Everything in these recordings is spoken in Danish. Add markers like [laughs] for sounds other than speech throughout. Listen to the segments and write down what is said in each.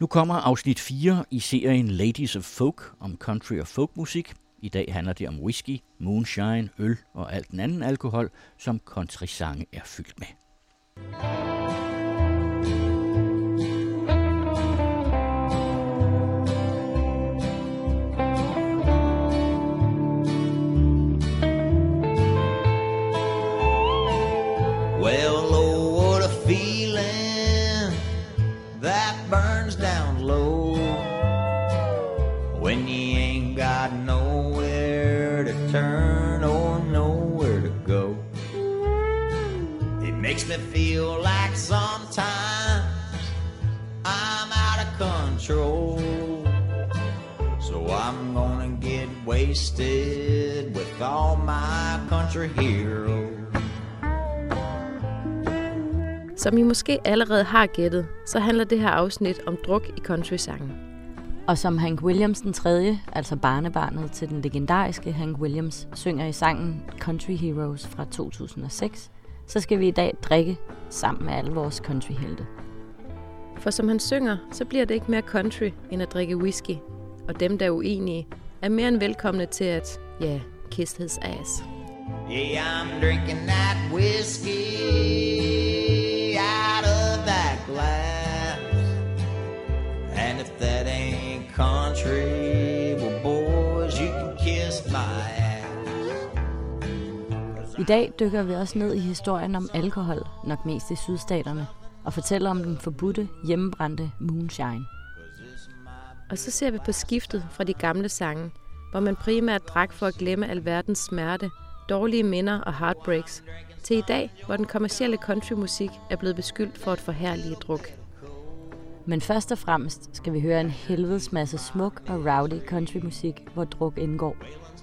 Nu kommer afsnit 4 i serien Ladies of Folk om country og folkmusik. I dag handler det om whisky, moonshine, øl og alt den anden alkohol, som country-sange er fyldt med. Well, Me feel like sometimes I'm out of control. So I'm gonna get wasted with all my country heroes. Som I måske allerede har gættet, så handler det her afsnit om druk i country-sangen. Og som Hank Williams den tredje, altså barnebarnet til den legendariske Hank Williams, synger i sangen Country Heroes fra 2006, så skal vi i dag drikke sammen med alle vores countryhelte. For som han synger, så bliver det ikke mere country end at drikke whisky. Og dem, der er uenige, er mere end velkomne til at, ja, kiss his ass. Yeah, I'm drinking that whiskey out of that glass. And if that ain't country, I dag dykker vi også ned i historien om alkohol, nok mest i sydstaterne, og fortæller om den forbudte, hjemmebrændte moonshine. Og så ser vi på skiftet fra de gamle sange, hvor man primært drak for at glemme alverdens smerte, dårlige minder og heartbreaks, til i dag, hvor den kommercielle countrymusik er blevet beskyldt for at forhærlige druk. Men først og fremmest skal vi høre en helvedes masse smuk og rowdy countrymusik, hvor druk indgår.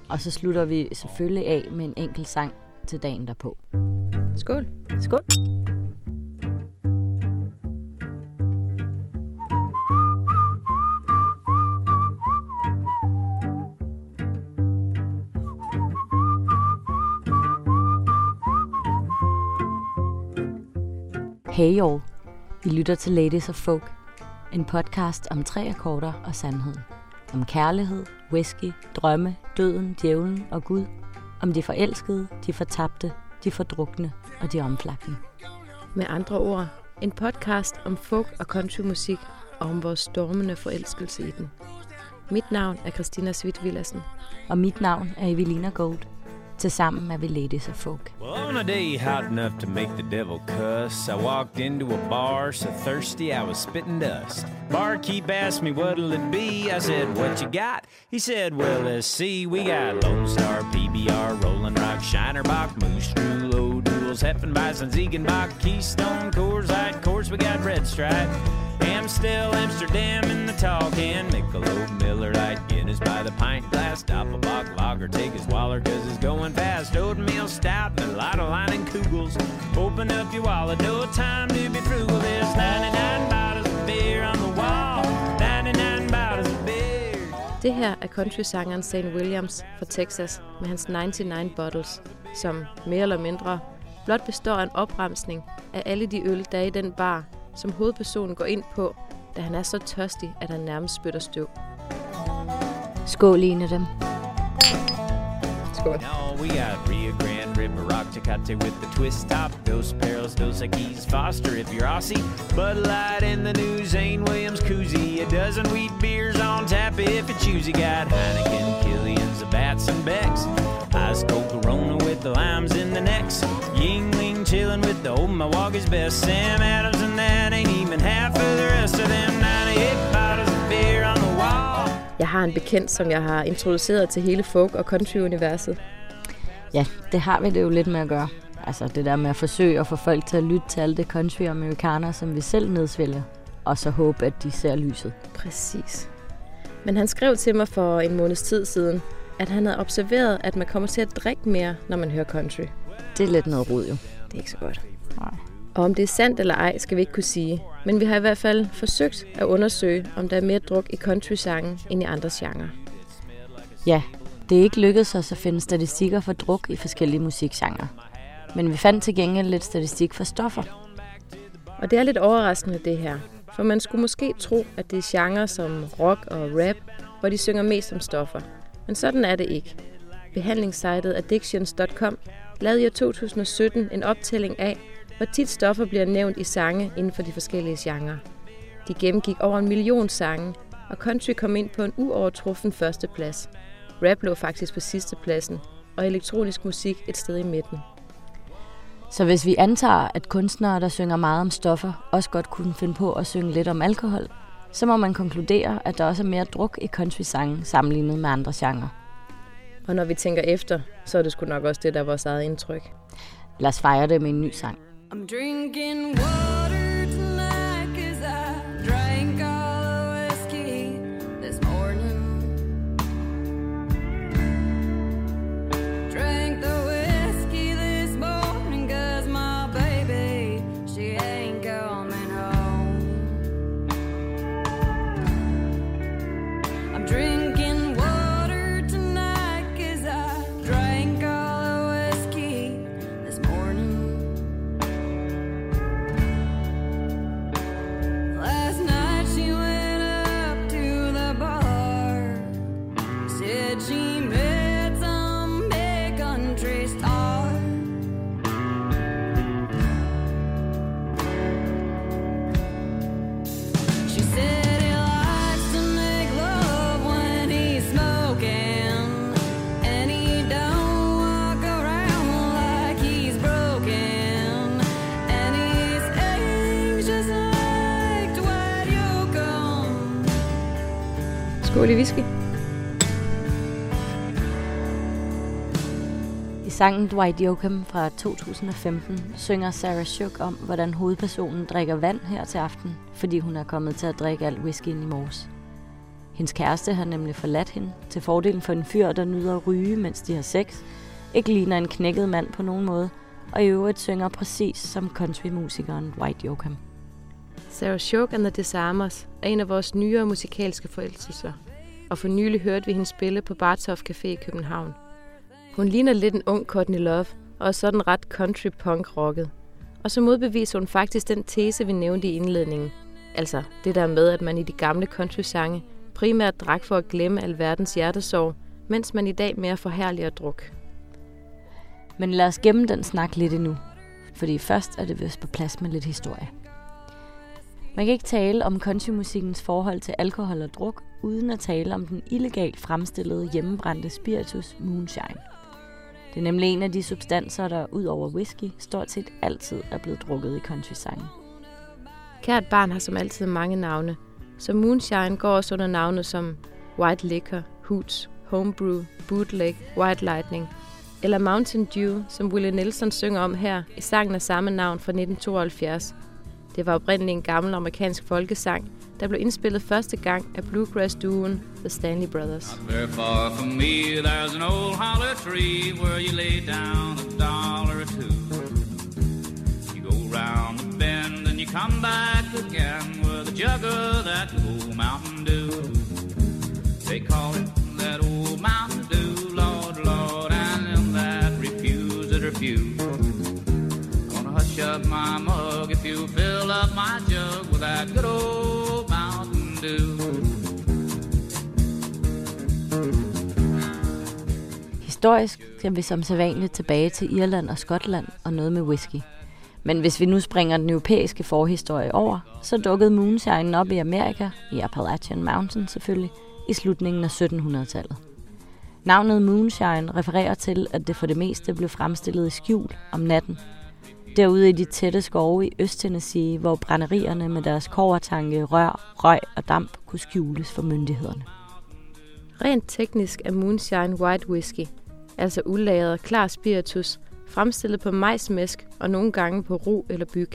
Og så slutter vi selvfølgelig af med en enkelt sang til dagen derpå. Skål! Skål! Hey y'all, I lytter til Ladies of Folk, en podcast om tre akkorder og sandheden. Om kærlighed, whisky, drømme, døden, djævlen og Gud. Om de forelskede, de fortabte, de fordrukne og de omflagtende. Med andre ord, en podcast om folk og countrymusik og om vores stormende forelskelse i den. Mit navn er Christina Svit. Og mit navn er Evelina Gold. Tilsammen er vi Ladies of Folk. Well, on a day hot enough to make the devil cuss, I walked into a bar so thirsty I was spitting dust. Barkeep asked me what'll it be. I said, What you got? He said, Well, let's see. We got Lone Star, PBR, Rolling Rock, Shiner Bock, Moose Drew, O'Doul's, Heffenbeissen, Ziegenbach, Keystone, Coors Light. Of course, we got Red Stripe. Still, Amsterdam in the tall can. Michelob, Miller Lite, Guinness by the pint glass. Doppelbock, Lager, take his Waller cause it's going fast. Oatmeal stout, and a lot of line and Kugels. Open up your wallet, no time to be frugal. There's 99 bottles of beer on the wall. 99 bottles of beer. Det her er countrysangeren St. Williams fra Texas med hans 99 Bottles, som mere eller mindre blot består af en opremsning af alle de øl, der er i den bar, som hovedpersonen går ind på, da han er så tørstig, at han nærmest spytter støv. Skål, en af dem. Skål. Now we got Rio Grande, River Rock, Tecate with the twist top. Dos Perils, Dos Equis, Foster if you're Aussie. Bud Light in the new Zane Williams koozie. A dozen wheat beers on tap if you choose. You got Heineken, Killian's, Bats and Becks. Ice cold Corona with the limes in the necks. Yingling chillin' with the old Milwaukee's best. Sam Adams and that ain't even half of the rest of them 98 bottles of beer on the wall. Jeg har en bekendt, som jeg har introduceret til hele folk- og country-universet. Ja, det har vi det jo lidt med at gøre. Altså det der med at forsøge at få folk til at lytte til alle det country og amerikaner, som vi selv nedsvælger. Og så håbe, at de ser lyset. Præcis. Men han skrev til mig for en måneds tid siden, at han havde observeret, at man kommer til at drikke mere, når man hører country. Det er lidt noget rod jo. Det er ikke så godt. Nej. Og om det er sandt eller ej, skal vi ikke kunne sige. Men vi har i hvert fald forsøgt at undersøge, om der er mere druk i country-sangen end i andre genrer. Ja, det er ikke lykkedes os at finde statistikker for druk i forskellige musikgenre. Men vi fandt til gengæld lidt statistik for stoffer. Og det er lidt overraskende det her. For man skulle måske tro, at det er genrer som rock og rap, hvor de synger mest om stoffer. Men sådan er det ikke. Behandlingssitet addictions.com lavede i 2017 en optælling af, hvor tit stoffer bliver nævnt i sange inden for de forskellige genrer. De gennemgik over en million sange, og country kom ind på en uovertruffen førsteplads. Rap lå faktisk på sidste pladsen, og elektronisk musik et sted i midten. Så hvis vi antager, at kunstnere, der synger meget om stoffer, også godt kunne finde på at synge lidt om alkohol, så må man konkludere, at der også er mere druk i country-sange sammenlignet med andre genrer. Og når vi tænker efter, så er det sgu nok også det, der er vores eget indtryk. Lad os fejre det med en ny sang. I'm drinking water Skål i whisky. I sangen Dwight Yoakam fra 2015 synger Sarah Shook om, hvordan hovedpersonen drikker vand her til aften, fordi hun er kommet til at drikke alt whiskyen i morges. Hendes kæreste har nemlig forladt hende til fordel for en fyr, der nyder at ryge, mens de har sex, ikke ligner en knækket mand på nogen måde, og i øvrigt synger præcis som countrymusikeren Dwight Yoakam. Sarah Shook and the Disarmers er en af vores nyere musikalske forelskelser, og for nylig hørte vi hende spille på Bartov Café i København. Hun ligner lidt en ung Courtney Love, og er sådan ret country punk rocket. Og så modbeviser hun faktisk den tese, vi nævnte i indledningen. Altså det der med, at man i de gamle country-sange primært drak for at glemme alverdens hjertesorg, mens man i dag mere forhærliger druk. Men lad os gemme den snak lidt endnu, fordi først er det vist på plads med lidt historie. Man kan ikke tale om countrymusikkens forhold til alkohol og druk, uden at tale om den illegalt fremstillede hjemmebrændte spiritus moonshine. Det er nemlig en af de substanser, der ud over whisky stort set altid er blevet drukket i countrysangen. Kært barn har som altid mange navne, så moonshine går også under navne som white liquor, hoots, homebrew, bootleg, white lightning, eller Mountain Dew, som Willie Nelson synger om her i sangen af samme navn fra 1972. Det var oprindeligt en gammel amerikansk folkesang, der blev indspillet første gang af bluegrass-duoen The Stanley Brothers. Not very far from me, there's an old hollow tree where you lay down a dollar or two. You go round the bend and you come back again with a jug of that old Mountain Dew. They call it that old Mountain Dew, Lord, Lord, and them that refuse it refuse. Up my mug if you fill up my jug with that good old Mountain Dew. Historisk skal vi som sædvanligt tilbage til Irland og Skotland og noget med whisky. Men hvis vi nu springer den europæiske forhistorie over, så dukkede moonshine op i Amerika, i Appalachian Mountain selvfølgelig, i slutningen af 1700-tallet. Navnet moonshine refererer til, at det for det meste blev fremstillet i skjul om natten. Derude i de tætte skove i Øst-Tennessee, hvor brænderierne med deres kovertanke, rør, røg og damp kunne skjules for myndighederne. Rent teknisk er moonshine white whisky, altså ulagret klar spiritus, fremstillet på majsmæsk og nogle gange på ro eller byg.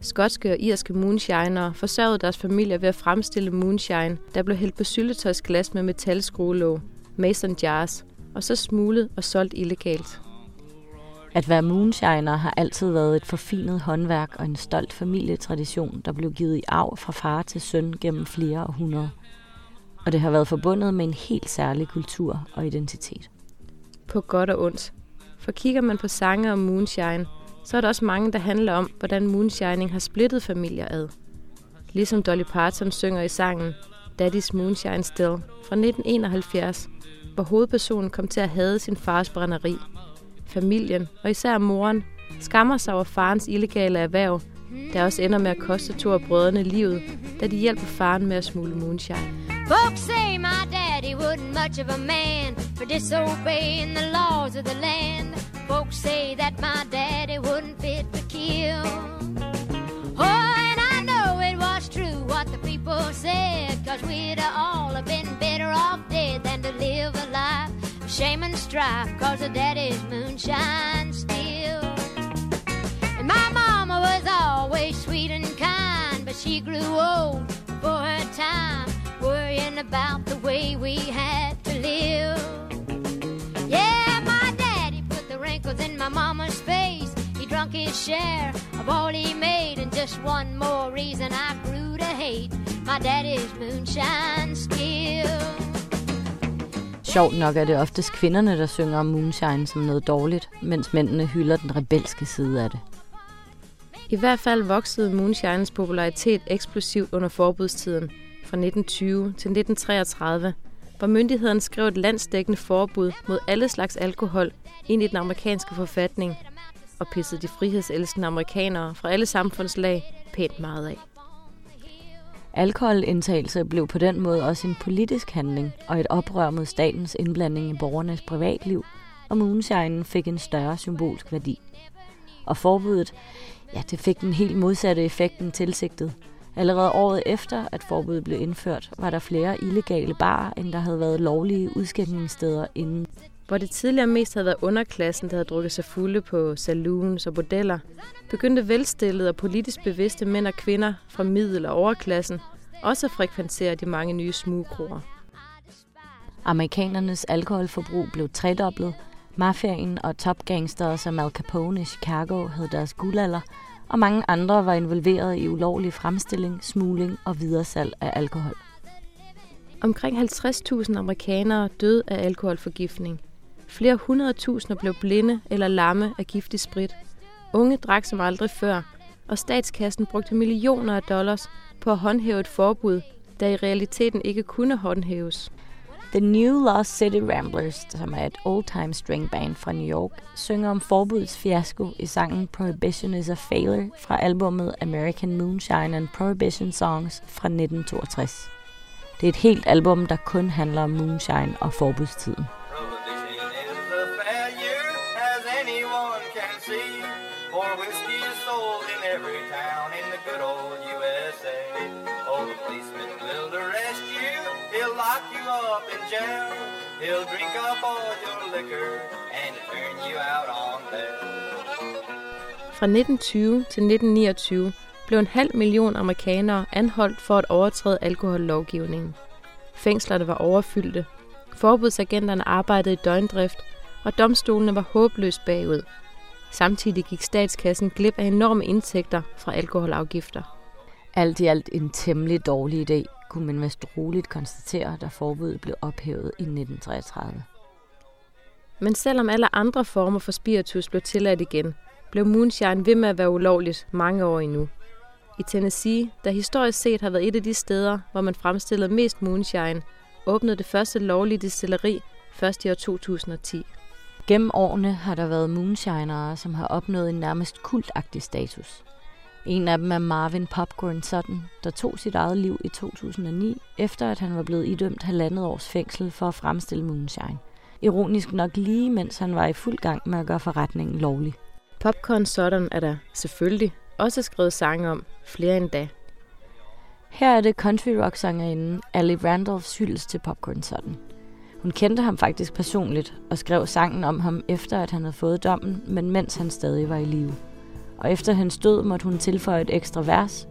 Skotske og irske moonshinere forsørgede deres familier ved at fremstille moonshine, der blev hældt på syltetøjsglas med metalskruelåg, mason jars, og så smuglet og solgt illegalt. At være moonshiner har altid været et forfinet håndværk og en stolt familietradition, der blev givet i arv fra far til søn gennem flere århundreder. Og det har været forbundet med en helt særlig kultur og identitet. På godt og ondt. For kigger man på sange om moonshine, så er der også mange, der handler om, hvordan moonshining har splittet familier ad. ligesom Dolly Parton synger i sangen Daddy's Moonshine Still fra 1971, hvor hovedpersonen kom til at hade sin fars brænderi. Familien, og især moren, skammer sig over farens illegale erhverv, der også ender med at koste to af brødrene livet, da de hjælper faren med at smule moonshine. Folks say my daddy wasn't much of a man for disobeying the laws of the land. Folks say that my daddy wouldn't fit to kill. Oh, and I know it was true what the people said, cause we'd all have been better off dead than to live a life shame and strife, cause of daddy's moonshine still. And my mama was always sweet and kind, but she grew old for her time, worrying about the way we had to live. Yeah, my daddy put the wrinkles in my mama's face. He drunk his share of all he made, and just one more reason I grew to hate my daddy's moonshine still. Sjovt nok er det oftest kvinderne, der synger om moonshine som noget dårligt, mens mændene hylder den rebelske side af det. I hvert fald voksede moonshines popularitet eksplosivt under forbudstiden fra 1920 til 1933, hvor myndighederne skrev et landsdækkende forbud mod alle slags alkohol ind i den amerikanske forfatning og pissede de frihedselskende amerikanere fra alle samfundslag pænt meget af. Alkoholindtagelse blev på den måde også en politisk handling og et oprør mod statens indblanding i borgernes privatliv, og moonshinen fik en større symbolsk værdi. Og forbuddet, ja, det fik den helt modsatte effekt end tilsigtet. Allerede året efter, at forbuddet blev indført, var der flere illegale barer, end der havde været lovlige udskænkningssteder inden. Hvor det tidligere mest havde været underklassen, der havde drukket sig fulde på saloons og bordeller, begyndte velstillede og politisk bevidste mænd og kvinder fra middel- og overklassen også at frekventere de mange nye smugkroer. Amerikanernes alkoholforbrug blev tredoblet, mafiaen og topgangstere som Al Capone i Chicago havde deres guldalder, og mange andre var involveret i ulovlig fremstilling, smugling og videresalg af alkohol. Omkring 50.000 amerikanere døde af alkoholforgiftning. Flere hundredtusinder blev blinde eller lamme af giftig sprit. Unge drak som aldrig før, og statskassen brugte millioner af dollars på at håndhæve et forbud, der i realiteten ikke kunne håndhæves. The New Lost City Ramblers, som er et old-time string band fra New York, synger om forbudets fiasko i sangen Prohibition is a Failure fra albumet American Moonshine and Prohibition Songs fra 1962. Det er et helt album, der kun handler om moonshine og forbudstiden. The good old USA. Oh, the policeman will arrest you, he'll lock you up in jail. He'll drink up all your liquor and turn you out on bail. Fra 1920 til 1929 blev en halv million amerikanere anholdt for at overtræde alkohollovgivningen. Fængslerne var overfyldte, forbudsagenterne arbejdede i døgndrift, og domstolene var håbløst bagud. Samtidig gik statskassen glip af enorme indtægter fra alkoholafgifter. Alt i alt en temmelig dårlig idé, kunne man vist roligt konstatere, da forbuddet blev ophævet i 1933. Men selvom alle andre former for spiritus blev tilladt igen, blev moonshine ved med at være ulovligt mange år endnu. I Tennessee, der historisk set har været et af de steder, hvor man fremstillede mest moonshine, åbnede det første lovlige distilleri først i år 2010. Gennem årene har der været moonshinere, som har opnået en nærmest kultagtig status. En af dem er Marvin Popcorn Sutton, der tog sit eget liv i 2009, efter at han var blevet idømt halvandet års fængsel for at fremstille moonshine. Ironisk nok lige mens han var i fuld gang med at gøre forretningen lovlig. Popcorn Sutton er der selvfølgelig også skrevet sange om, flere endda. Her er det country rock sangerinden Ali Randolphs hyldest til Popcorn Sutton. Hun kendte ham faktisk personligt og skrev sangen om ham efter at han havde fået dommen, men mens han stadig var i live. Og efter hans død måtte hun tilføje et ekstra vers,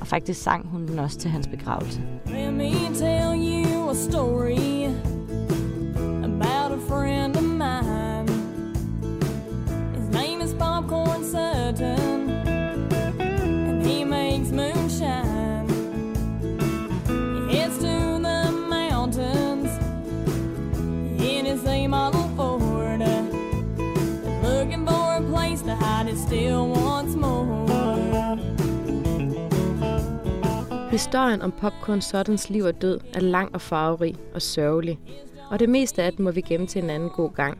og faktisk sang hun den også til hans begravelse. Let me tell you a story Historien om Popcorn Suttons liv og død er lang og farverig og sørgelig, og det meste af den må vi gemme til en anden god gang.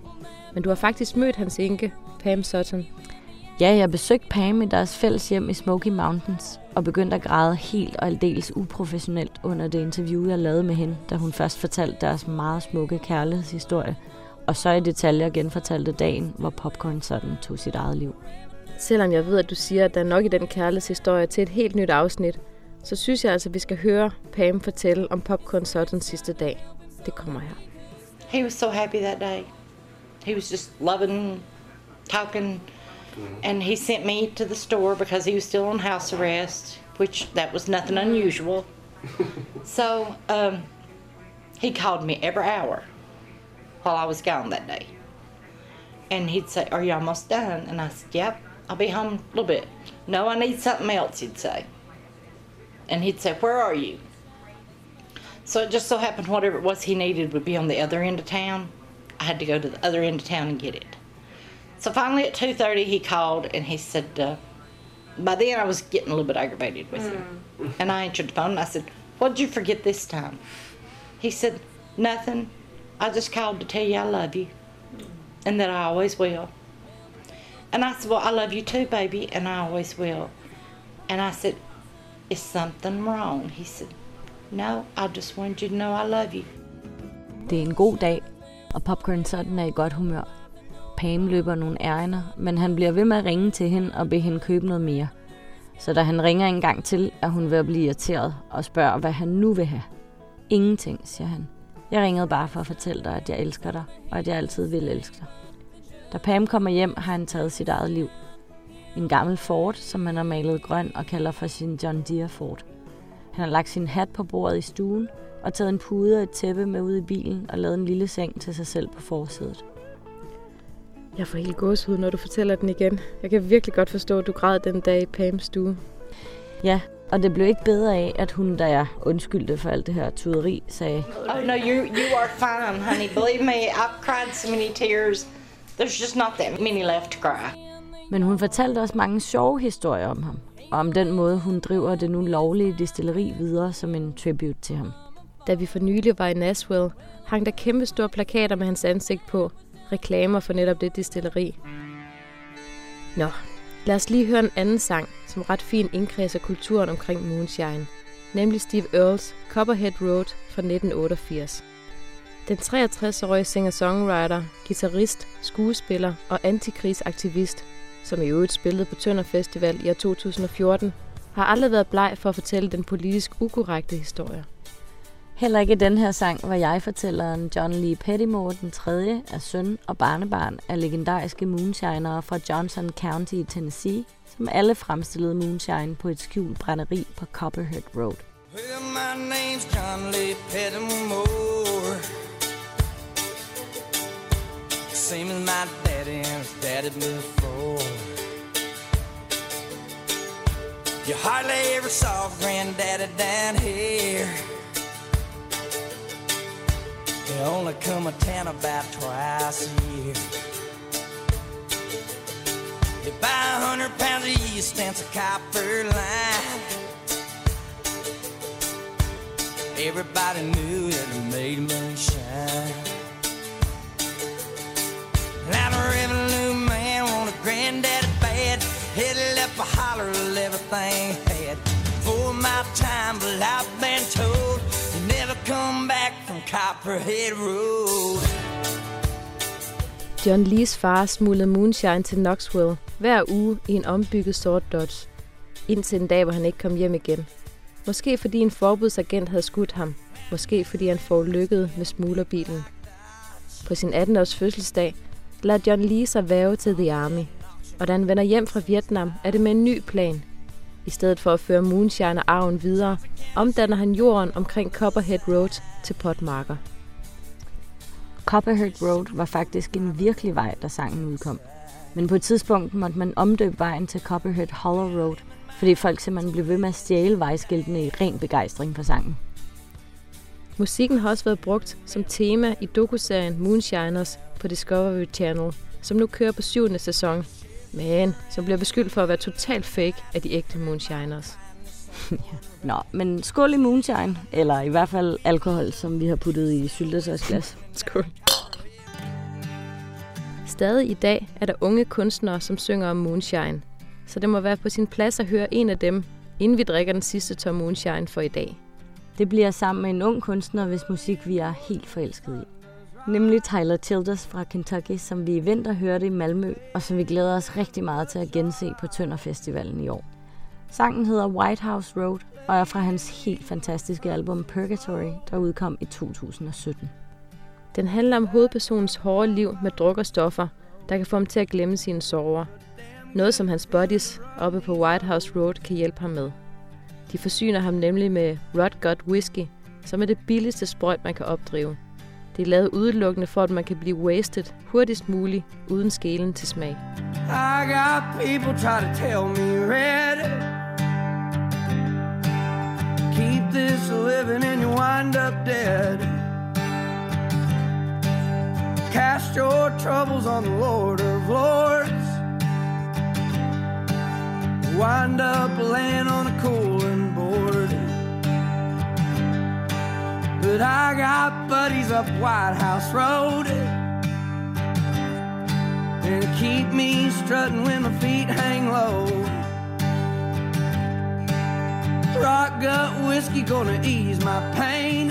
Men du har faktisk mødt hans enke, Pam Sutton. Ja, jeg besøgte Pam i deres fælles hjem i Smoky Mountains og begyndte at græde helt og aldeles uprofessionelt under det interview, jeg lavede med hende, da hun først fortalte deres meget smukke kærlighedshistorie, og så i detaljer genfortalte dagen, hvor Popcorn Sutton tog sit eget liv. Selvom jeg ved, at du siger, at der er nok i den kærlighedshistorie til et helt nyt afsnit, så synes jeg altså, at vi skal høre Pam fortælle om Popcorn Suttons sidste dag. Det kommer her. He was so happy that day. He was just loving talking. And he sent me to the store because he was still on house arrest, which that was nothing unusual. [laughs] so um, he called me every hour while I was gone that day. And he'd say, Are you almost done? And I said, Yep, I'll be home a little bit. No, I need something else, he'd say. And he'd say, Where are you? So it just so happened whatever it was he needed would be on the other end of town. I had to go to the other end of town and get it. So finally at 2.30 he called and he said, uh, by then I was getting a little bit aggravated with him. And I answered the phone and I said, what'd you forget this time? He said, nothing. I just called to tell you I love you and that I always will. And I said, well, I love you too, baby, and I always will. And I said, is something wrong? He said, no, I just wanted you to know I love you. Det er en god dag, og Popcorn Sutton er i godt humør. Pam løber nogle ærner, men han bliver ved med at ringe til hende og bede hende købe noget mere. Så da han ringer en gang til, er hun ved at blive irriteret og spørger, hvad han nu vil have. Ingenting, siger han. Jeg ringede bare for at fortælle dig, at jeg elsker dig, og at jeg altid vil elske dig. Da Pam kommer hjem, har han taget sit eget liv. En gammel Ford, som han har malet grøn og kalder for sin John Deere Ford. Han har lagt sin hat på bordet i stuen og taget en pude og et tæppe med ud i bilen og lavet en lille seng til sig selv på forsædet. Jeg får helt gåshud, når du fortæller den igen. Jeg kan virkelig godt forstå, at du græd den dag i Pams stue. Ja, og det blev ikke bedre af, at hun, da jeg undskyldte for alt det her tuderi, sagde, Oh no, you you are fine, honey. Believe me, I've cried so many tears. There's just not that many left to cry. Men hun fortalte også mange sjove historier om ham, og om den måde, hun driver det nu lovlige distilleri videre som en tribute til ham. Da vi for nylig var i Nashville, hang der kæmpe store plakater med hans ansigt på. Reklamer for netop det distilleri. Nå, lad os lige høre en anden sang, som ret fint indkredser kulturen omkring moonshine. Nemlig Steve Earls Copperhead Road fra 1988. Den 63-årige singer-songwriter, guitarist, skuespiller og antikrigsaktivist, som i øvrigt spillede på Tønder Festival i år 2014, har aldrig været bleg for at fortælle den politisk ukorrekte historie. Heller ikke i den her sang, hvor jeg fortælleren John Lee Pettymore den tredje er søn og barnebarn af legendariske moonshinere fra Johnson County i Tennessee, som alle fremstillede moonshine på et skjult brænderi på Copperhead Road. Well, my name's John Lee Pettimore. Same as my daddy and his daddy before. You hardly ever saw Granddaddy down here. They only come a town about twice a year. They buy a hundred pounds of yeast and a copper line. Everybody knew that it made moonshine. Copperhead Road. John Lees far smuglede moonshine til Knoxville hver uge i en ombygget sort Dodge. Indtil en dag, hvor han ikke kom hjem igen. Måske fordi en forbudsagent havde skudt ham. Måske fordi han forulykkede med smuglerbilen. På sin 18-års fødselsdag lader John Lee sig væve til The Army. Og da han vender hjem fra Vietnam, er det med en ny plan. I stedet for at føre moonshine og arven videre, omdanner han jorden omkring Copperhead Road til potmarker. Copperhead Road var faktisk en virkelig vej, da sangen udkom. Men på et tidspunkt måtte man omdøbe vejen til Copperhead Hollow Road, fordi folk simpelthen blev ved med at stjæle vejskiltene i ren begejstring for sangen. Musikken har også været brugt som tema i dokuserien Moonshiners på Discovery Channel, som nu kører på syvende sæson, men som bliver beskyldt for at være totalt fake af de ægte Moonshiners. [laughs] Nå, men skål i moonshine, eller i hvert fald alkohol, som vi har puttet i syltetøjsglas. [laughs] Skål. Stadig i dag er der unge kunstnere, som synger om moonshine. Så det må være på sin plads at høre en af dem, inden vi drikker den sidste tår moonshine for i dag. Det bliver sammen med en ung kunstner, hvis musik vi er helt forelsket i. Nemlig Tyler Childers fra Kentucky, som vi i vinter hørte i Malmø, og som vi glæder os rigtig meget til at gense på Tønder Festivalen i år. Sangen hedder White House Road og er fra hans helt fantastiske album Purgatory, der udkom i 2017. Den handler om hovedpersonens hårde liv med druk og stoffer, der kan få ham til at glemme sine sorger. Noget som hans buddies oppe på White House Road kan hjælpe ham med. De forsyner ham nemlig med Rod God Whisky, som er det billigste sprøjt, man kan opdrive. Det er lavet udelukkende for, at man kan blive wasted hurtigst muligt, uden skelen til smag. I got people try to tell me red. Keep this living and you wind up dead. Cast your troubles on the Lord of Lords. Wind up laying on a cooling board. But I got buddies up White House Road. And keep me strutting when my feet hang low. Rock gut whiskey gonna ease my pain.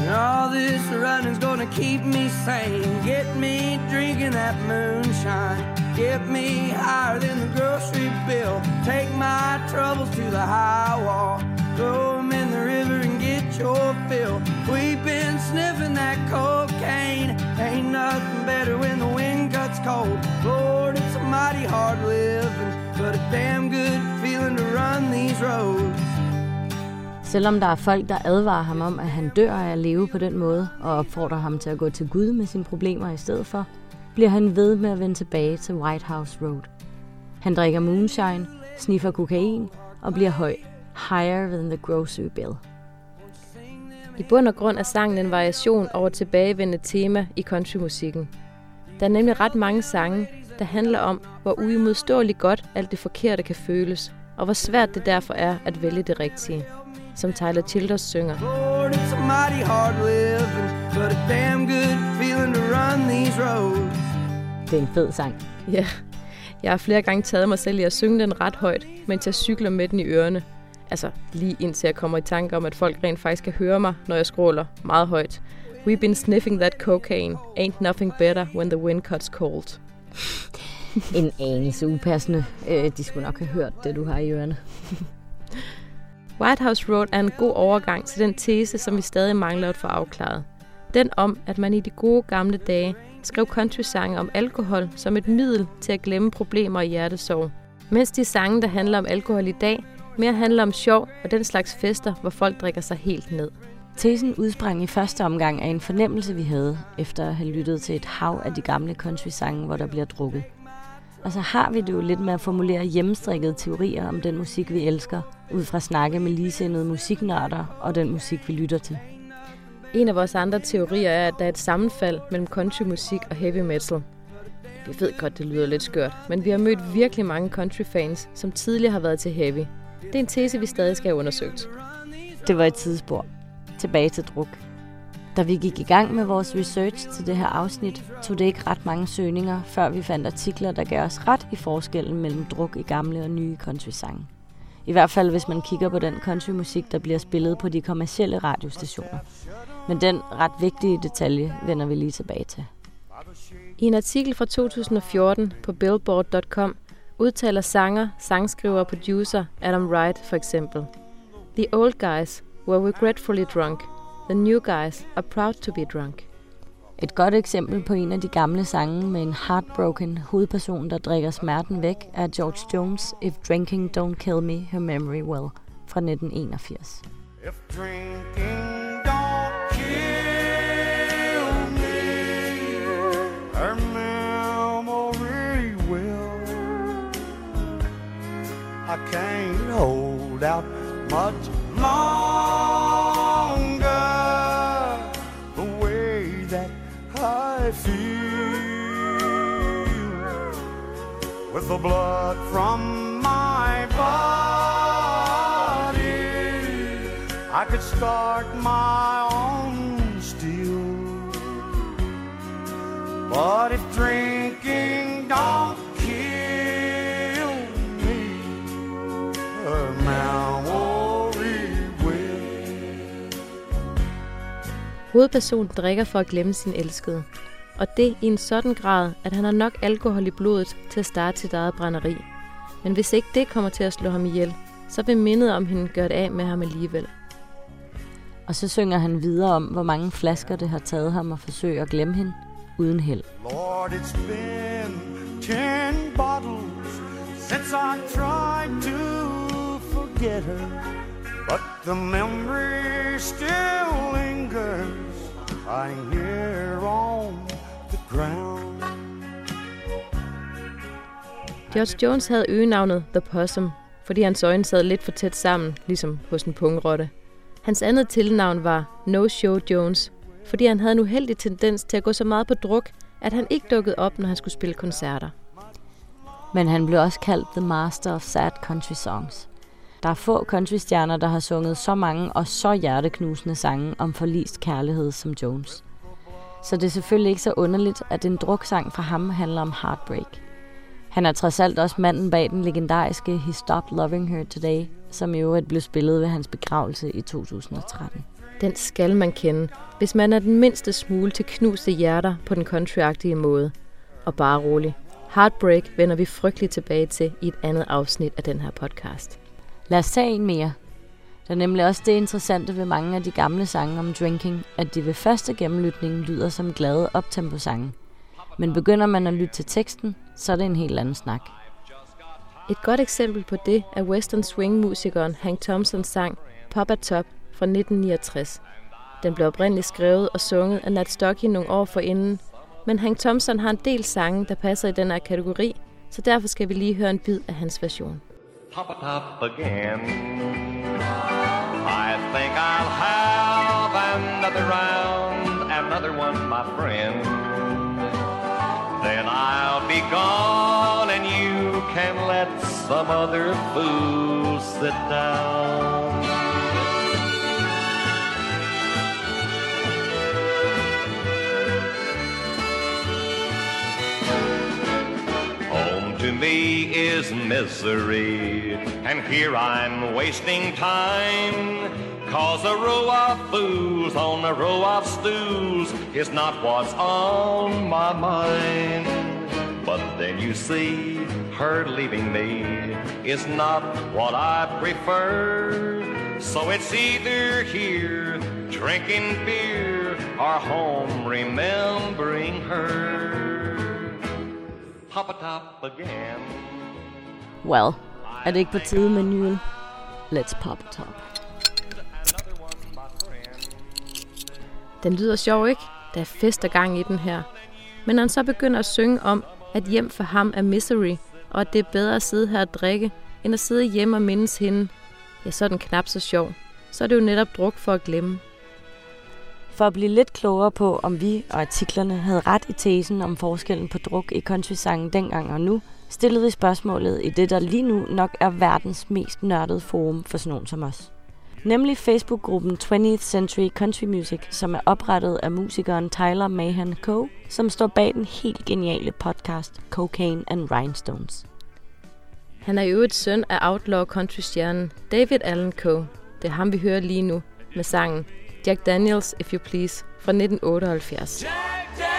And all this running's gonna keep me sane. Get me drinking that moonshine. Get me higher than the grocery bill. Take my troubles to the high wall. Throw 'em in the river and get your fill. We've been sniffing that cocaine. Ain't nothing better when the wind cuts cold. Lord, it's a mighty hard living, but a damn good feeling to run these roads. Selvom der er folk, der advarer ham om, at han dør af at leve på den måde, og opfordrer ham til at gå til Gud med sine problemer i stedet for, bliver han ved med at vende tilbage til White House Road. Han drikker moonshine, sniffer kokain og bliver høj. Higher than the grocery bill. I bund og grund er sangen en variation over tilbagevendende tema i countrymusikken. Der er nemlig ret mange sange, der handler om, hvor uimodståeligt godt alt det forkerte kan føles, og hvor svært det derfor er at vælge det rigtige. Som Tyler Childers synger. Lord, it's a mighty hard living, but a damn good feeling to run these roads. Det er en fed sang. Ja, jeg har flere gange taget mig selv i at synge den ret højt, mens jeg cykler med den i ørerne. Altså lige indtil jeg kommer i tanke om, at folk rent faktisk kan høre mig, når jeg skråler meget højt. We've been sniffing that cocaine. Ain't nothing better when the wind cuts cold. [laughs] En anelse upassende. Øh, de skulle nok have hørt det, du har i ørerne. [laughs] White House Road er en god overgang til den tese, som vi stadig mangler at få afklaret. Den om, at man i de gode gamle dage skrev country-sange om alkohol som et middel til at glemme problemer og hjertesorg. Mens de sange, der handler om alkohol i dag, mere handler om sjov og den slags fester, hvor folk drikker sig helt ned. Tesen udsprang i første omgang af en fornemmelse, vi havde, efter at have lyttet til et hav af de gamle country-sange, hvor der bliver drukket. Og så har vi det jo lidt med at formulere hjemmestrikkede teorier om den musik, vi elsker, ud fra snakke med ligesindede musiknørder og den musik, vi lytter til. En af vores andre teorier er, at der er et sammenfald mellem countrymusik og heavy metal. Vi ved godt, det lyder lidt skørt, men vi har mødt virkelig mange countryfans, som tidligere har været til heavy. Det er en tese, vi stadig skal have undersøgt. Det var et tidsspor. Tilbage til druk. Da vi gik i gang med vores research til det her afsnit, tog det ikke ret mange søgninger, før vi fandt artikler, der gav os ret i forskellen mellem druk i gamle og nye countrysange. I hvert fald, hvis man kigger på den countrymusik, der bliver spillet på de kommercielle radiostationer. Men den ret vigtige detalje vender vi lige tilbage til. I en artikel fra 2014 på Billboard.com udtaler sanger, sangskriver og producer Adam Wright for eksempel. The old guys were regretfully drunk. The new guys are proud to be drunk. Et godt eksempel på en af de gamle sange med en heartbroken hovedperson, der drikker smerten væk, er George Jones' If Drinking Don't Kill Me, Her Memory Will fra 1981. If drinking don't kill me, her memory will. I can't hold out much longer with the blood from my body, I could start my own steel. But if drinking don't kill me, a memory will. Hovedpersonen drikker for at glemme sin elskede. Og det i en sådan grad, at han har nok alkohol i blodet til at starte sit eget brænderi. Men hvis ikke det kommer til at slå ham ihjel, så vil mindet om hende gøre det af med ham alligevel. Og så synger han videre om, hvor mange flasker det har taget ham at forsøge at glemme hende, uden held. Lord, it's been ten bottles since I tried to forget her. But the memory still lingers on the ground. George Jones havde øgenavnet The Possum, fordi hans øjne sad lidt for tæt sammen, ligesom hos en pungrotte. Hans andet tilnavn var No Show Jones, fordi han havde en uheldig tendens til at gå så meget på druk, at han ikke dukkede op, når han skulle spille koncerter. Men han blev også kaldt The Master of Sad Country Songs. Der er få countrystjerner, der har sunget så mange og så hjerteknusende sange om forlist kærlighed som Jones. Så det er selvfølgelig ikke så underligt, at en druksang fra ham handler om heartbreak. Han er trods alt også manden bag den legendariske He Stopped Loving Her Today, som i øvrigt blev spillet ved hans begravelse i 2013. Den skal man kende, hvis man er den mindste smule til knuste hjerter på den countryagtige måde. Og bare rolig. Heartbreak vender vi frygteligt tilbage til i et andet afsnit af den her podcast. Lad os tage en mere. Det er nemlig også det interessante ved mange af de gamle sange om drinking, at de ved første gennemlytning lyder som glade optempo-sange. Men begynder man at lytte til teksten, så er det en helt anden snak. Et godt eksempel på det er western swing-musikeren Hank Thompsons sang Papa Top fra 1969. Den blev oprindeligt skrevet og sunget af Nat Stocky nogle år forinden, men Hank Thompson har en del sange, der passer i den her kategori, så derfor skal vi lige høre en bid af hans version. Pop a top again. I think I'll have another round, another one, my friend. Then I'll be gone and you can let some other fool sit down. Is misery, and here I'm wasting time. Cause a row of fools on a row of stools is not what's on my mind. But then you see, her leaving me is not what I prefer. So it's either here, drinking beer, or home remembering her. Pop a top again. Well, er det ikke på tide med en ny øl? Let's pop a top. Den lyder sjov, ikke? Der er fest og gang i den her. Men han så begynder at synge om, at hjem for ham er misery, og at det er bedre at sidde her og drikke, end at sidde hjemme og mindes hende, ja, så er den knap så sjov. Så er det jo netop druk for at glemme. For at blive lidt klogere på, om vi og artiklerne havde ret i tesen om forskellen på druk i countrysangen dengang og nu, stillede vi spørgsmålet i det, der lige nu nok er verdens mest nørdede forum for sådan nogen som os. Nemlig Facebook-gruppen 20th Century Country Music, som er oprettet af musikeren Tyler Mahan Coe, som står bag den helt geniale podcast Cocaine and Rhinestones. Han er jo et søn af outlaw country-stjernen David Allen Coe. Det er ham, vi hører lige nu med sangen Jack Daniels, If You Please fra 1978. Daniels,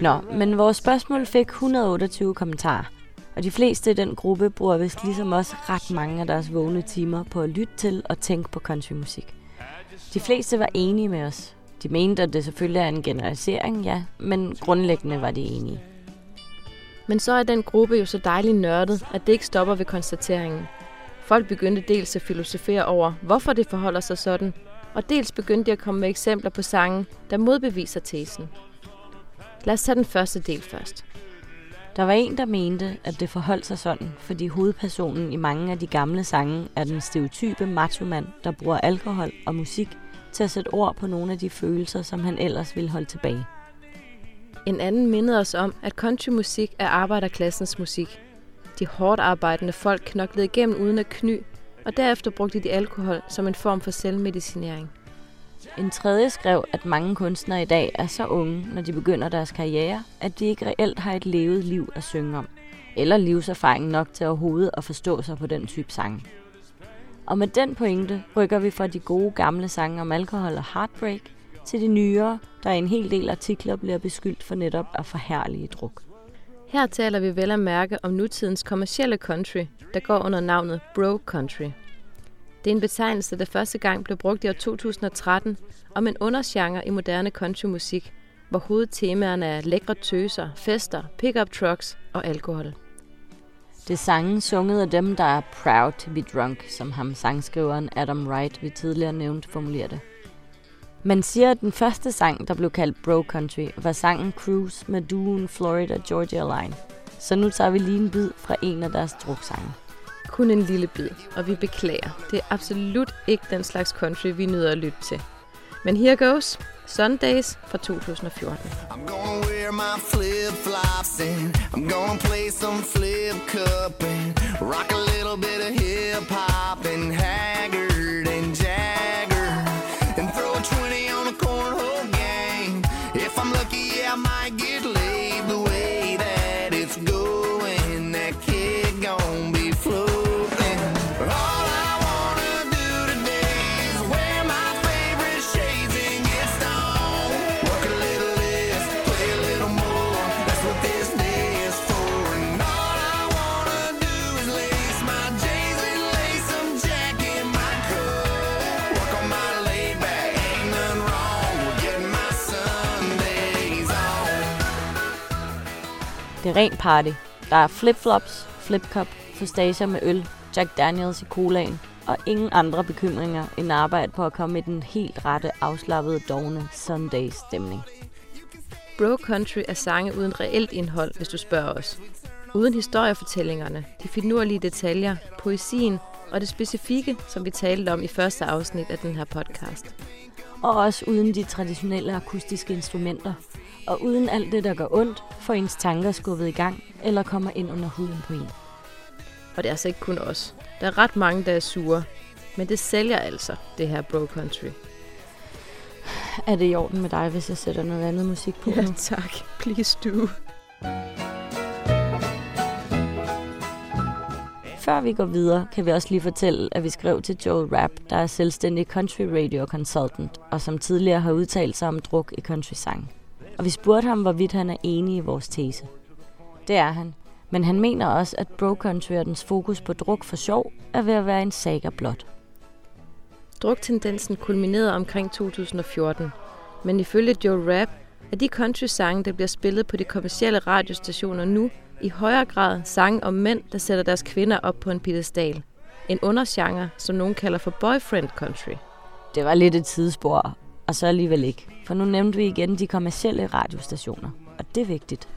Nå, men vores spørgsmål fik 128 kommentarer. Og de fleste i den gruppe bruger vist ligesom også ret mange af deres vågne timer på at lytte til og tænke på countrymusik. De fleste var enige med os. De mente, at det selvfølgelig er en generalisering, ja, men grundlæggende var de enige. Men så er den gruppe jo så dejligt nørdet, at det ikke stopper ved konstateringen. Folk begyndte dels at filosofere over, hvorfor det forholder sig sådan, og dels begyndte de at komme med eksempler på sange, der modbeviser tesen. Lad os tage den første del først. Der var en, der mente, at det forholdt sig sådan, fordi hovedpersonen i mange af de gamle sange er den stereotype machomand, der bruger alkohol og musik til at sætte ord på nogle af de følelser, som han ellers ville holde tilbage. En anden mindede os om, at countrymusik er arbejderklassens musik. De hårdt arbejdende folk knoklede igennem uden at kny, og derefter brugte de alkohol som en form for selvmedicinering. En tredje skrev, at mange kunstnere i dag er så unge, når de begynder deres karriere, at de ikke reelt har et levet liv at synge om, eller livserfaring nok til overhovedet at forstå sig på den type sang. Og med den pointe rykker vi fra de gode gamle sange om alkohol og heartbreak til de nyere, der i en hel del artikler bliver beskyldt for netop at forhærlige druk. Her taler vi vel at mærke om nutidens kommercielle country, der går under navnet bro country. Det er en betegnelse, der første gang blev brugt i år 2013 om en undergenre i moderne countrymusik, hvor hovedtemaerne er lækre tøser, fester, pickup trucks og alkohol. Det er sangen sunget af dem, der er proud to be drunk, som ham sangskriveren Adam Wright vi tidligere nævnt formulerer det. Man siger, at den første sang, der blev kaldt Bro Country, var sangen Cruise med duen Florida Georgia Line. Så nu tager vi lige en bid fra en af deres druksange. Kun en lille bid, og vi beklager. Det er absolut ikke den slags country, vi nyder at lytte til. Men here goes Sundays fra 2014. I'm gonna wear my flip flops and I'm gonna play some flip cup and rock a little bit of hip hop and Haggard Er rent party. Der er flipflops, flipcup, fustager med øl, Jack Daniels i colaen og ingen andre bekymringer end arbejde på at komme i den helt rette, afslappede, dogne Sunday-stemning. Bro country er sange uden reelt indhold, hvis du spørger os. Uden historiefortællingerne, de finurlige detaljer, poesien og det specifikke, som vi talte om i første afsnit af den her podcast. Og også uden de traditionelle akustiske instrumenter, og uden alt det, der gør ondt, får ens tanker skubbet i gang eller kommer ind under huden på en. Og det er altså ikke kun os. Der er ret mange, der er sure. Men det sælger altså, det her bro country. Er det i orden med dig, hvis jeg sætter noget andet musik på Ja, nu? tak. Please do. Før vi går videre, kan vi også lige fortælle, at vi skrev til Joel Rapp, der er selvstændig country radio consultant, og som tidligere har udtalt sig om druk i country sang. Og vi spurgte ham, hvorvidt han er enig i vores tese. Det er han, men han mener også, at bro country og dens fokus på druk for sjov er ved at være en saga blot. Druktendensen kulminerede omkring 2014, men ifølge Joe Rapp er de country-sange, der bliver spillet på de kommercielle radiostationer nu, i højere grad sange om mænd, der sætter deres kvinder op på en pedestal. En undergenre, som nogen kalder for boyfriend country. Det var lidt et tidsspor, og så alligevel ikke. For nu nævnte vi igen de kommercielle radiostationer, og det er vigtigt.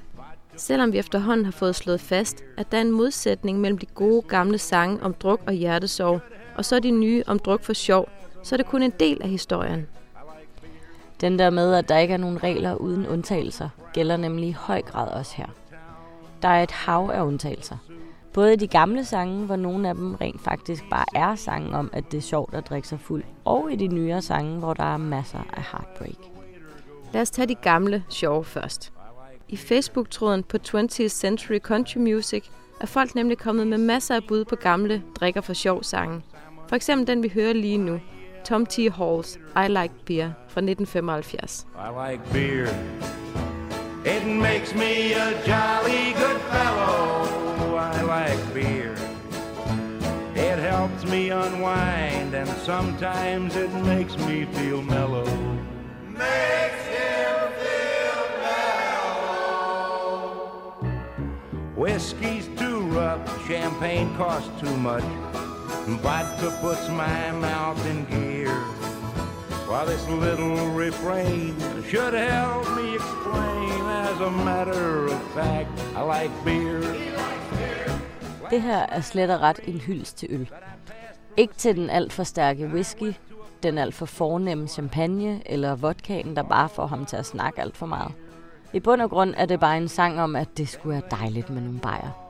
Selvom vi efterhånden har fået slået fast, at der er en modsætning mellem de gode gamle sange om druk og hjertesorg, og så de nye om druk for sjov, så er det kun en del af historien. Den der med, at der ikke er nogen regler uden undtagelser, gælder nemlig i høj grad også her. Der er et hav af undtagelser. Både i de gamle sange, hvor nogle af dem rent faktisk bare er sange om, at det er sjovt at drikke sig fuld, og i de nyere sange, hvor der er masser af heartbreak. Lad os tage de gamle sjove først. I Facebook-tråden på 20th Century Country Music er folk nemlig kommet med masser af bud på gamle drikker for sjov sange. For eksempel den, vi hører lige nu, Tom T. Halls I Like Beer fra 1975. I like beer. It makes me a jolly good fellow. I like beer. It helps me unwind, and sometimes it makes me feel mellow. Makes him feel mellow. Whiskey's too rough, champagne costs too much. Vodka puts my mouth in gear. While this little refrain should help me explain. As a matter of fact, I like beer. Det her er slet og ret en hyldest til øl. Ikke til den alt for stærke whisky, den alt for fornemme champagne eller vodkaen, der bare får ham til at snakke alt for meget. I bund og grund er det bare en sang om, at det skulle være dejligt med nogle bajer.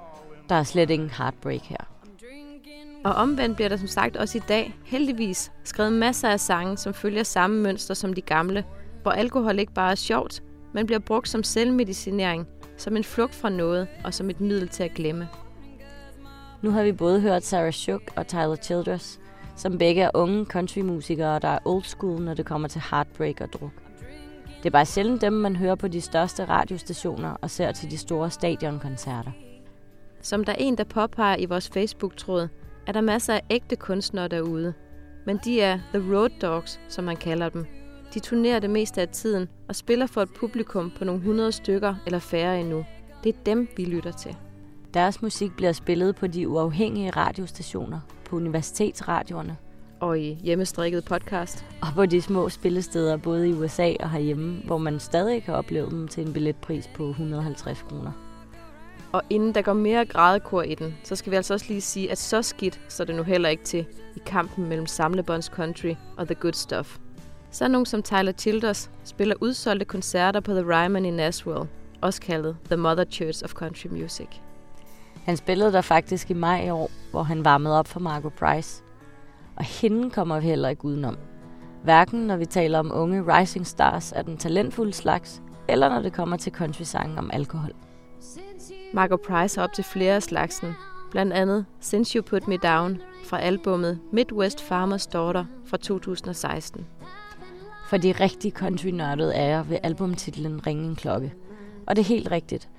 Der er slet ingen heartbreak her. Og omvendt bliver der som sagt også i dag, heldigvis, skrevet masser af sange, som følger samme mønster som de gamle, hvor alkohol ikke bare er sjovt, men bliver brugt som selvmedicinering, som en flugt fra noget og som et middel til at glemme. Nu har vi både hørt Sarah Shook og Tyler Childress, som begge er unge countrymusikere, der er old school, når det kommer til heartbreak og druk. Det er bare sjældent dem, man hører på de største radiostationer og ser til de store stadionkoncerter. Som der er en, der påpeger i vores Facebook-tråd, er der masser af ægte kunstnere derude. Men de er The Road Dogs, som man kalder dem. De turnerer det meste af tiden og spiller for et publikum på nogle hundrede stykker eller færre endnu. Det er dem, vi lytter til. Deres musik bliver spillet på de uafhængige radiostationer, på universitetsradioerne Og i hjemmestrikket podcast. og på de små spillesteder både i USA og herhjemme, hvor man stadig kan opleve dem til en billetpris på 150 kroner. Og inden der går mere grædekor i den, så skal vi altså også lige sige, at så skidt så det nu heller ikke til i kampen mellem samlebånds country og the good stuff. Så er nogen som Tyler Childers spiller udsolgte koncerter på The Ryman i Nashville, også kaldet The Mother Church of Country Music. Han spillede der faktisk i maj i år, hvor han varmede op for Margot Price. Og hende kommer vi heller ikke udenom. Hverken når vi taler om unge rising stars af den talentfulde slags, eller når det kommer til country-sangen om alkohol. Margot Price har op til flere af slagsen, blandt andet Since You Put Me Down fra albummet Midwest Farmer's Daughter fra 2016. For de rigtig country-nørdede er jeg ved albumtitlen Ring en klokke. Og det er helt rigtigt.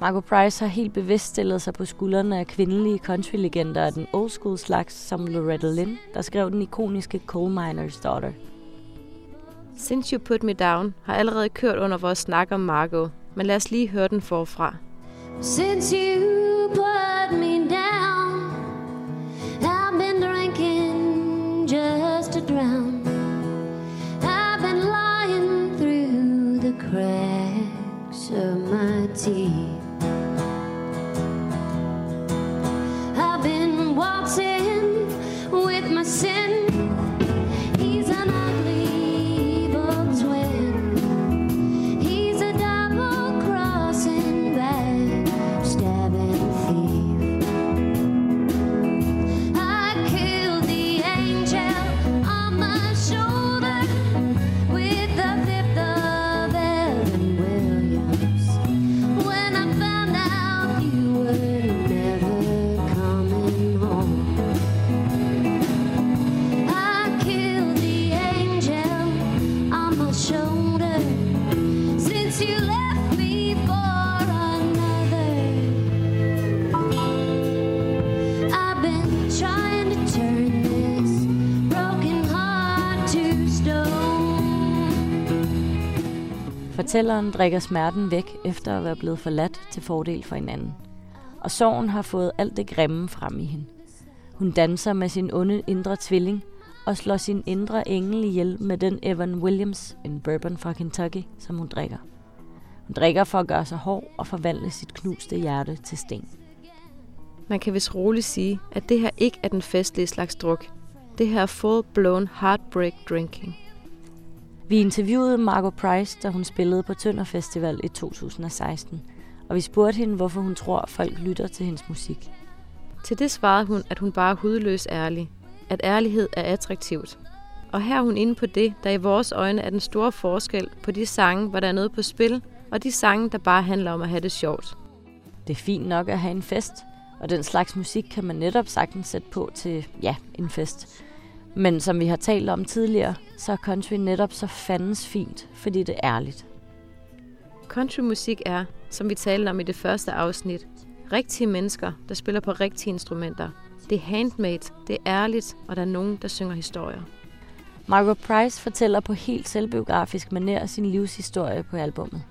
Margot Price har helt bevidst stillet sig på skuldrene af kvindelige country-legender af den old school slags, som Loretta Lynn, der skrev den ikoniske Coal Miner's Daughter. Since You Put Me Down har allerede kørt under vores snak om Margot, men lad os lige høre den forfra. Since you put me my Fortælleren drikker smerten væk efter at være blevet forladt til fordel for en anden. Og sorgen har fået alt det grimme frem i hende. Hun danser med sin onde indre tvilling og slår sin indre engel ihjel med den Evan Williams, en bourbon fra Kentucky, som hun drikker. Hun drikker for at gøre sig hård og forvandle sit knuste hjerte til sten. Man kan vist roligt sige, at det her ikke er den festlige slags druk. Det her er full-blown heartbreak drinking. Vi interviewede Margot Price, da hun spillede på Tønder Festival i 2016, og vi spurgte hende, hvorfor hun tror, folk lytter til hendes musik. Til det svarede hun, at hun bare er hudløs ærlig. At ærlighed er attraktivt. Og her er hun inde på det, der i vores øjne er den store forskel på de sange, hvor der er noget på spil, og de sange, der bare handler om at have det sjovt. Det er fint nok at have en fest, og den slags musik kan man netop sagtens sætte på til, ja, en fest. Men som vi har talt om tidligere, så er country netop så fandens fint, fordi det er ærligt. Countrymusik er, som vi talte om i det første afsnit, rigtige mennesker, der spiller på rigtige instrumenter. Det er handmade, det er ærligt, og der er nogen, der synger historier. Margot Price fortæller på helt selvbiografisk manér sin livshistorie på albummet.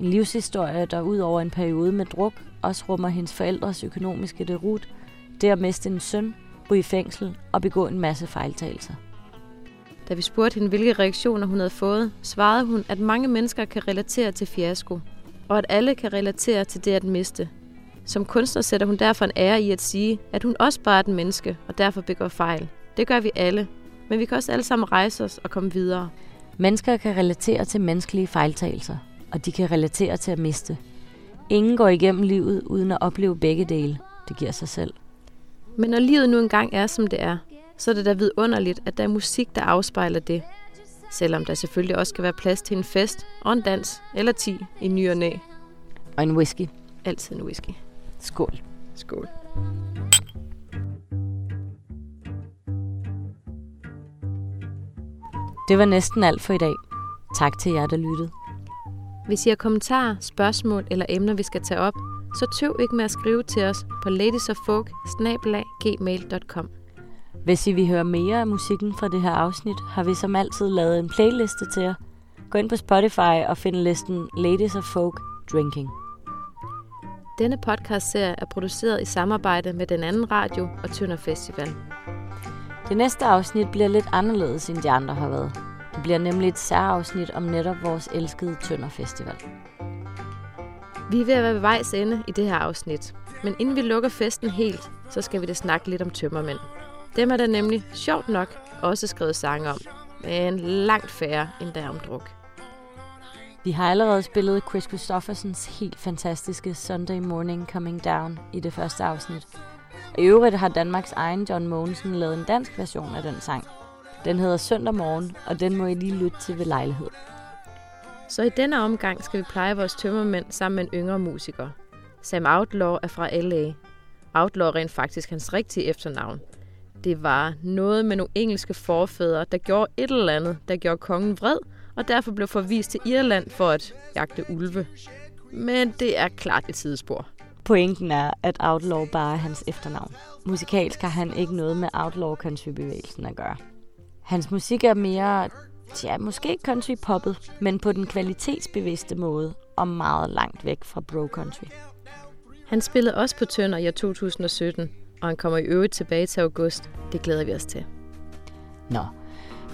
En livshistorie, der ud over en periode med druk, også rummer hendes forældres økonomiske derut, det at miste en søn, bo i fængsel og begå en masse fejltagelser. Da vi spurgte hende, hvilke reaktioner hun havde fået, svarede hun, at mange mennesker kan relatere til fiasko, og at alle kan relatere til det at miste. Som kunstner sætter hun derfor en ære i at sige, at hun også bare er et menneske, og derfor begår fejl. Det gør vi alle, men vi kan også alle sammen rejse os og komme videre. Mennesker kan relatere til menneskelige fejltagelser, og de kan relatere til at miste. Ingen går igennem livet uden at opleve begge dele. Det giver sig selv. Men når livet nu engang er, som det er, så er det da vidunderligt, at der er musik, der afspejler det. Selvom der selvfølgelig også skal være plads til en fest og en dans eller ti i ny og næ. Og en whisky. Altid en whisky. Skål. Skål. Det var næsten alt for i dag. Tak til jer, der lyttede. Hvis I har kommentarer, spørgsmål eller emner, vi skal tage op, så tøv ikke med at skrive til os på ladiesoffolk.gmail.com. Hvis I vil høre mere af musikken fra det her afsnit, har vi som altid lavet en playliste til jer. Gå ind på Spotify og find listen Ladies of Folk Drinking. Denne podcastserie er produceret i samarbejde med den anden radio og Tønder Festival. Det næste afsnit bliver lidt anderledes, end de andre har været. Det bliver nemlig et særafsnit om netop vores elskede Tønder Festival. Vi er ved at være ved vejs ende i det her afsnit. Men inden vi lukker festen helt, så skal vi da snakke lidt om tømmermænd. Dem er der nemlig, sjovt nok, også skrevet sange om. Men langt færre end der om druk. Vi har allerede spillet Chris Christoffersens helt fantastiske Sunday Morning Coming Down i det første afsnit. Og i øvrigt har Danmarks egen John Mogensen lavet en dansk version af den sang. Den hedder Søndag Morgen, og den må I lige lytte til ved lejlighed. Så i denne omgang skal vi pleje vores tømmermænd sammen med en yngre musiker. Sam Outlaw er fra L.A. Outlaw er rent faktisk hans rigtige efternavn. Det var noget med nogle engelske forfædre, der gjorde et eller andet, der gjorde kongen vred, og derfor blev forvist til Irland for at jagte ulve. Men det er klart et sidespor. Pointen er, at Outlaw bare er hans efternavn. Musikalsk har han ikke noget med Outlaw Country-bevægelsen at gøre. Hans musik er mere, ja, måske country poppet, men på den kvalitetsbevidste måde og meget langt væk fra bro country. Han spillede også på Tønder i år 2017, og han kommer i øvrigt tilbage til august. Det glæder vi os til. Nå,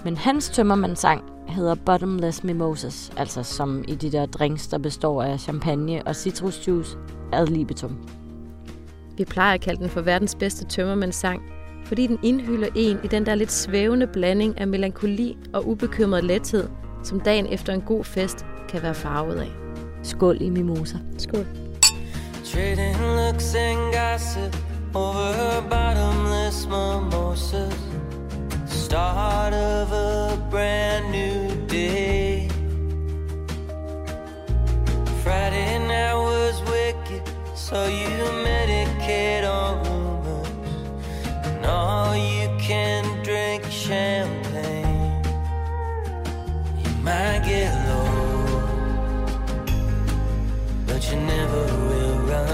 men hans tømmermandssang hedder Bottomless Mimosas, altså som i de der drinks, der består af champagne og citrusjuice ad libitum. Vi plejer at kalde den for verdens bedste tømmermandssang, fordi den indhylder en i den der lidt svævende blanding af melankoli og ubekymret lethed, som dagen efter en god fest kan være farvet af. Skål i mimosa. Skål. Trading looks and gossip over bottomless mimosas. Start of a brand new day. Friday night was wicked, so you medicate on. And you can drink champagne. You might get low, but you never will run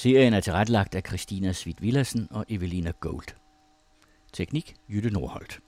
Serien er tilrettelagt af Christina Svit Villersen og Evelina Gold. Teknik Jytte Nordholt.